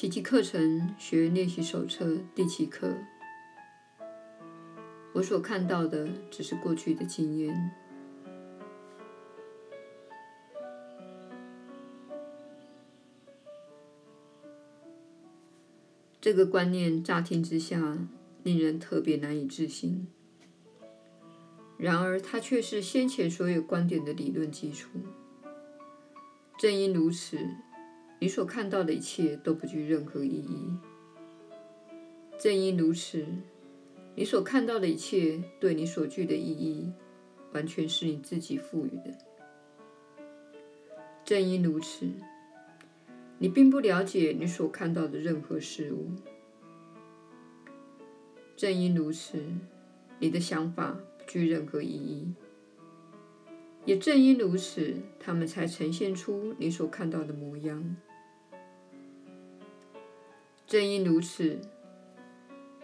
奇迹课程学练习手册第七课。我所看到的只是过去的经验。这个观念乍听之下令人特别难以置信，然而它却是先前所有观点的理论基础。正因如此，你所看到的一切都不具任何意义。正因如此。你所看到的一切，对你所具的意义，完全是你自己赋予的。正因如此，你并不了解你所看到的任何事物。正因如此，你的想法不具任何意义。也正因如此，他们才呈现出你所看到的模样。正因如此。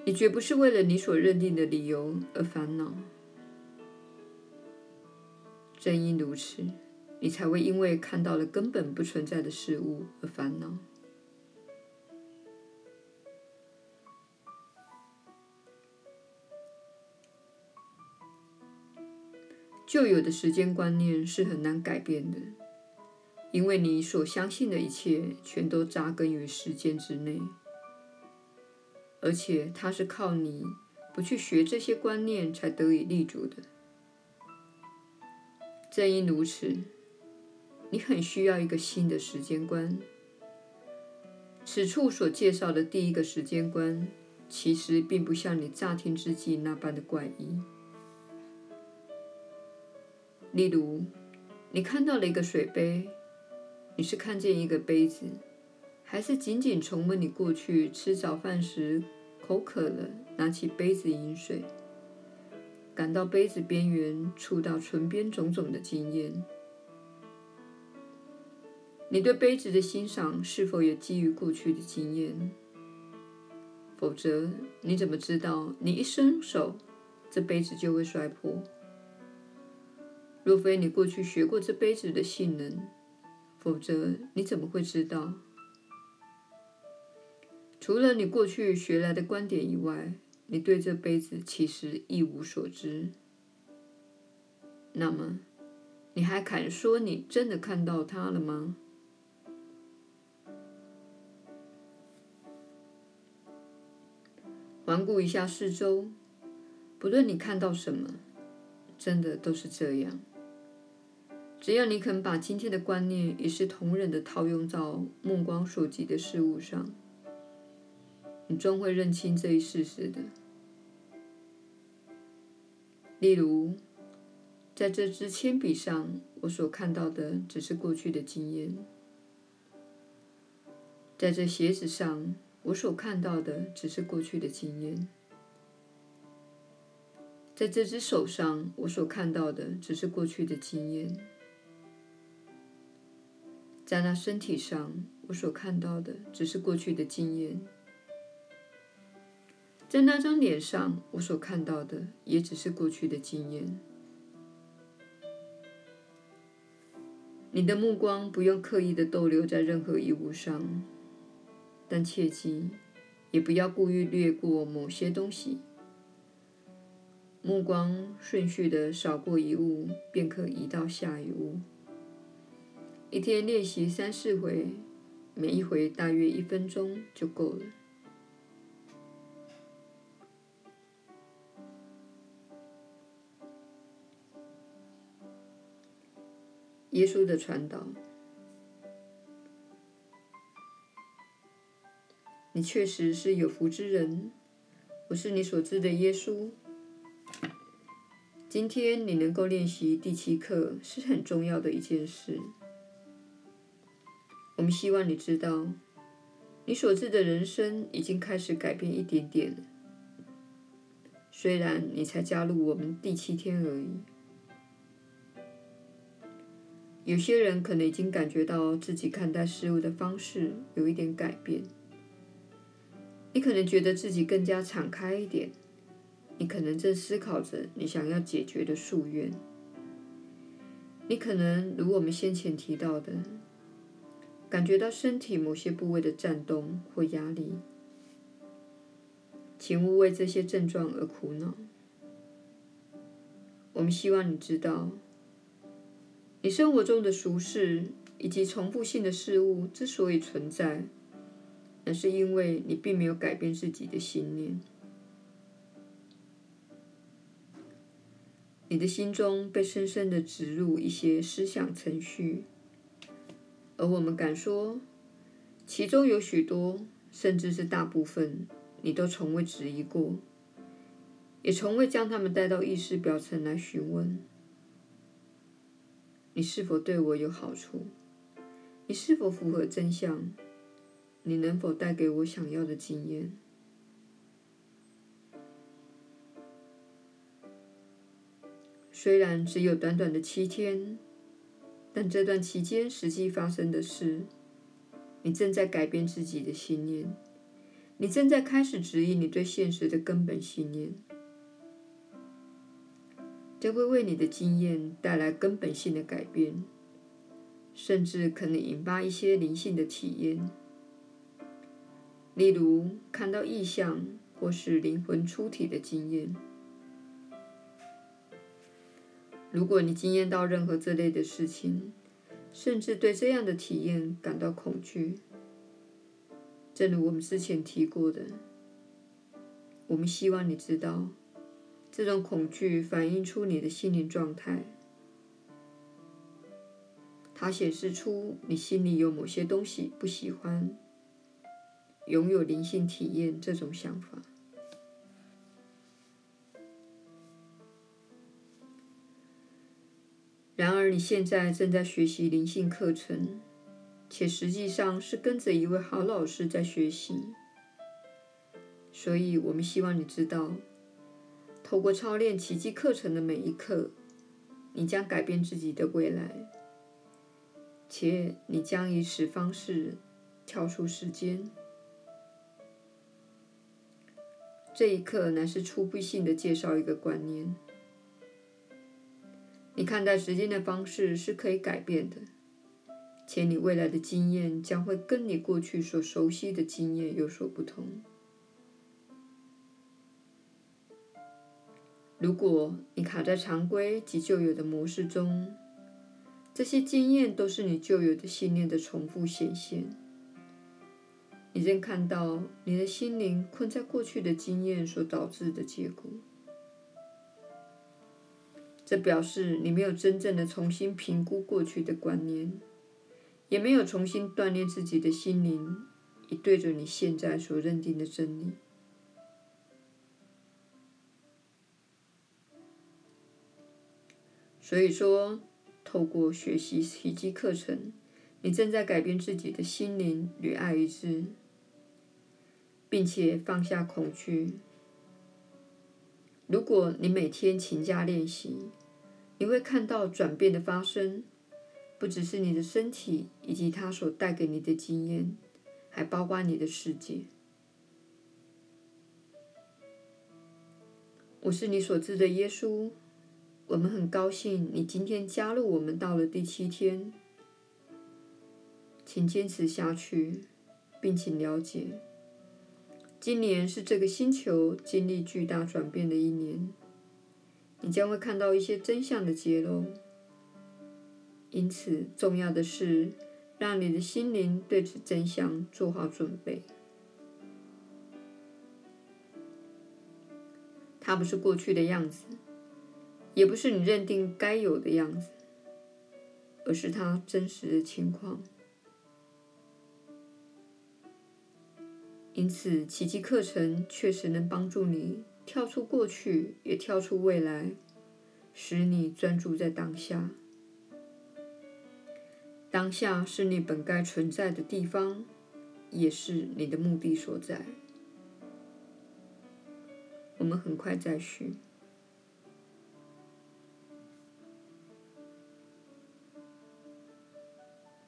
你绝不是为了你所认定的理由而烦恼。正因如此，你才会因为看到了根本不存在的事物而烦恼。旧有的时间观念是很难改变的，因为你所相信的一切全都扎根于时间之内。而且，它是靠你不去学这些观念才得以立足的。正因如此，你很需要一个新的时间观。此处所介绍的第一个时间观，其实并不像你乍听之际那般的怪异。例如，你看到了一个水杯，你是看见一个杯子，还是仅仅重温你过去吃早饭时口渴了，拿起杯子饮水，感到杯子边缘触到唇边种种的经验？你对杯子的欣赏是否也基于过去的经验？否则，你怎么知道你一伸手，这杯子就会摔破？若非你过去学过这杯子的性能，否则你怎么会知道？除了你过去学来的观点以外，你对这杯子其实一无所知。那么，你还敢说你真的看到它了吗？环顾一下四周，不论你看到什么，真的都是这样。只要你肯把今天的观念一视同仁的套用到目光所及的事物上。你终会认清这一事实的。例如，在这支铅笔上，我所看到的只是过去的经验；在这鞋子上，我所看到的只是过去的经验；在这只手上，我所看到的只是过去的经验；在那身体上，我所看到的只是过去的经验。在那张脸上，我所看到的也只是过去的经验。你的目光不用刻意的逗留在任何一物上，但切记，也不要故意略过某些东西。目光顺序的扫过一物，便可移到下一物。一天练习三四回，每一回大约一分钟就够了。耶稣的传导，你确实是有福之人。我是你所知的耶稣。今天你能够练习第七课是很重要的一件事。我们希望你知道，你所知的人生已经开始改变一点点了。虽然你才加入我们第七天而已。有些人可能已经感觉到自己看待事物的方式有一点改变。你可能觉得自己更加敞开一点。你可能正思考着你想要解决的夙愿。你可能如我们先前提到的，感觉到身体某些部位的颤动或压力，请勿为这些症状而苦恼。我们希望你知道，你生活中的俗事以及重复性的事物之所以存在，那是因为你并没有改变自己的信念。你的心中被深深的植入一些思想程序，而我们敢说，其中有许多，甚至是大部分，你都从未质疑过，也从未将它们带到意识表层来询问：你是否对我有好处？你是否符合真相？你能否带给我想要的经验？虽然只有短短的七天，但这段期间实际发生的事，你正在改变自己的信念，你正在开始质疑你对现实的根本信念，这会为你的经验带来根本性的改变，甚至可能引发一些灵性的体验，例如看到异象或是灵魂出体的经验。如果你经验到任何这类的事情，甚至对这样的体验感到恐惧，正如我们之前提过的，我们希望你知道，这种恐惧反映出你的心灵状态，它显示出你心里有某些东西不喜欢，拥有灵性体验这种想法。然而，你现在正在学习灵性课程，且实际上是跟着一位好老师在学习。所以，我们希望你知道，透过操练奇迹课程的每一刻，你将改变自己的未来，且你将以此方式跳出时间。这一刻乃是初步性的介绍一个观念。你看待时间的方式是可以改变的，且你未来的经验将会跟你过去所熟悉的经验有所不同。如果你卡在常规及旧有的模式中，这些经验都是你旧有的信念的重复显现。你正看到你的心灵困在过去的经验所导致的结果。这表示你没有真正的重新评估过去的观念，也没有重新锻炼自己的心灵，以对准你现在所认定的真理。所以说，透过学习奇迹课程，你正在改变自己的心灵与爱一致，并且放下恐惧。如果你每天勤加练习，你会看到转变的发生，不只是你的身体以及它所带给你的经验，还包括你的世界。我是你所知的耶稣。我们很高兴你今天加入我们到了第七天，请坚持下去，并请了解。今年是这个星球经历巨大转变的一年，你将会看到一些真相的揭露。因此，重要的是让你的心灵对此真相做好准备。它不是过去的样子，也不是你认定该有的样子，而是它真实的情况。因此，奇迹课程确实能帮助你跳出过去，也跳出未来，使你专注在当下。当下是你本该存在的地方，也是你的目的所在。我们很快再续。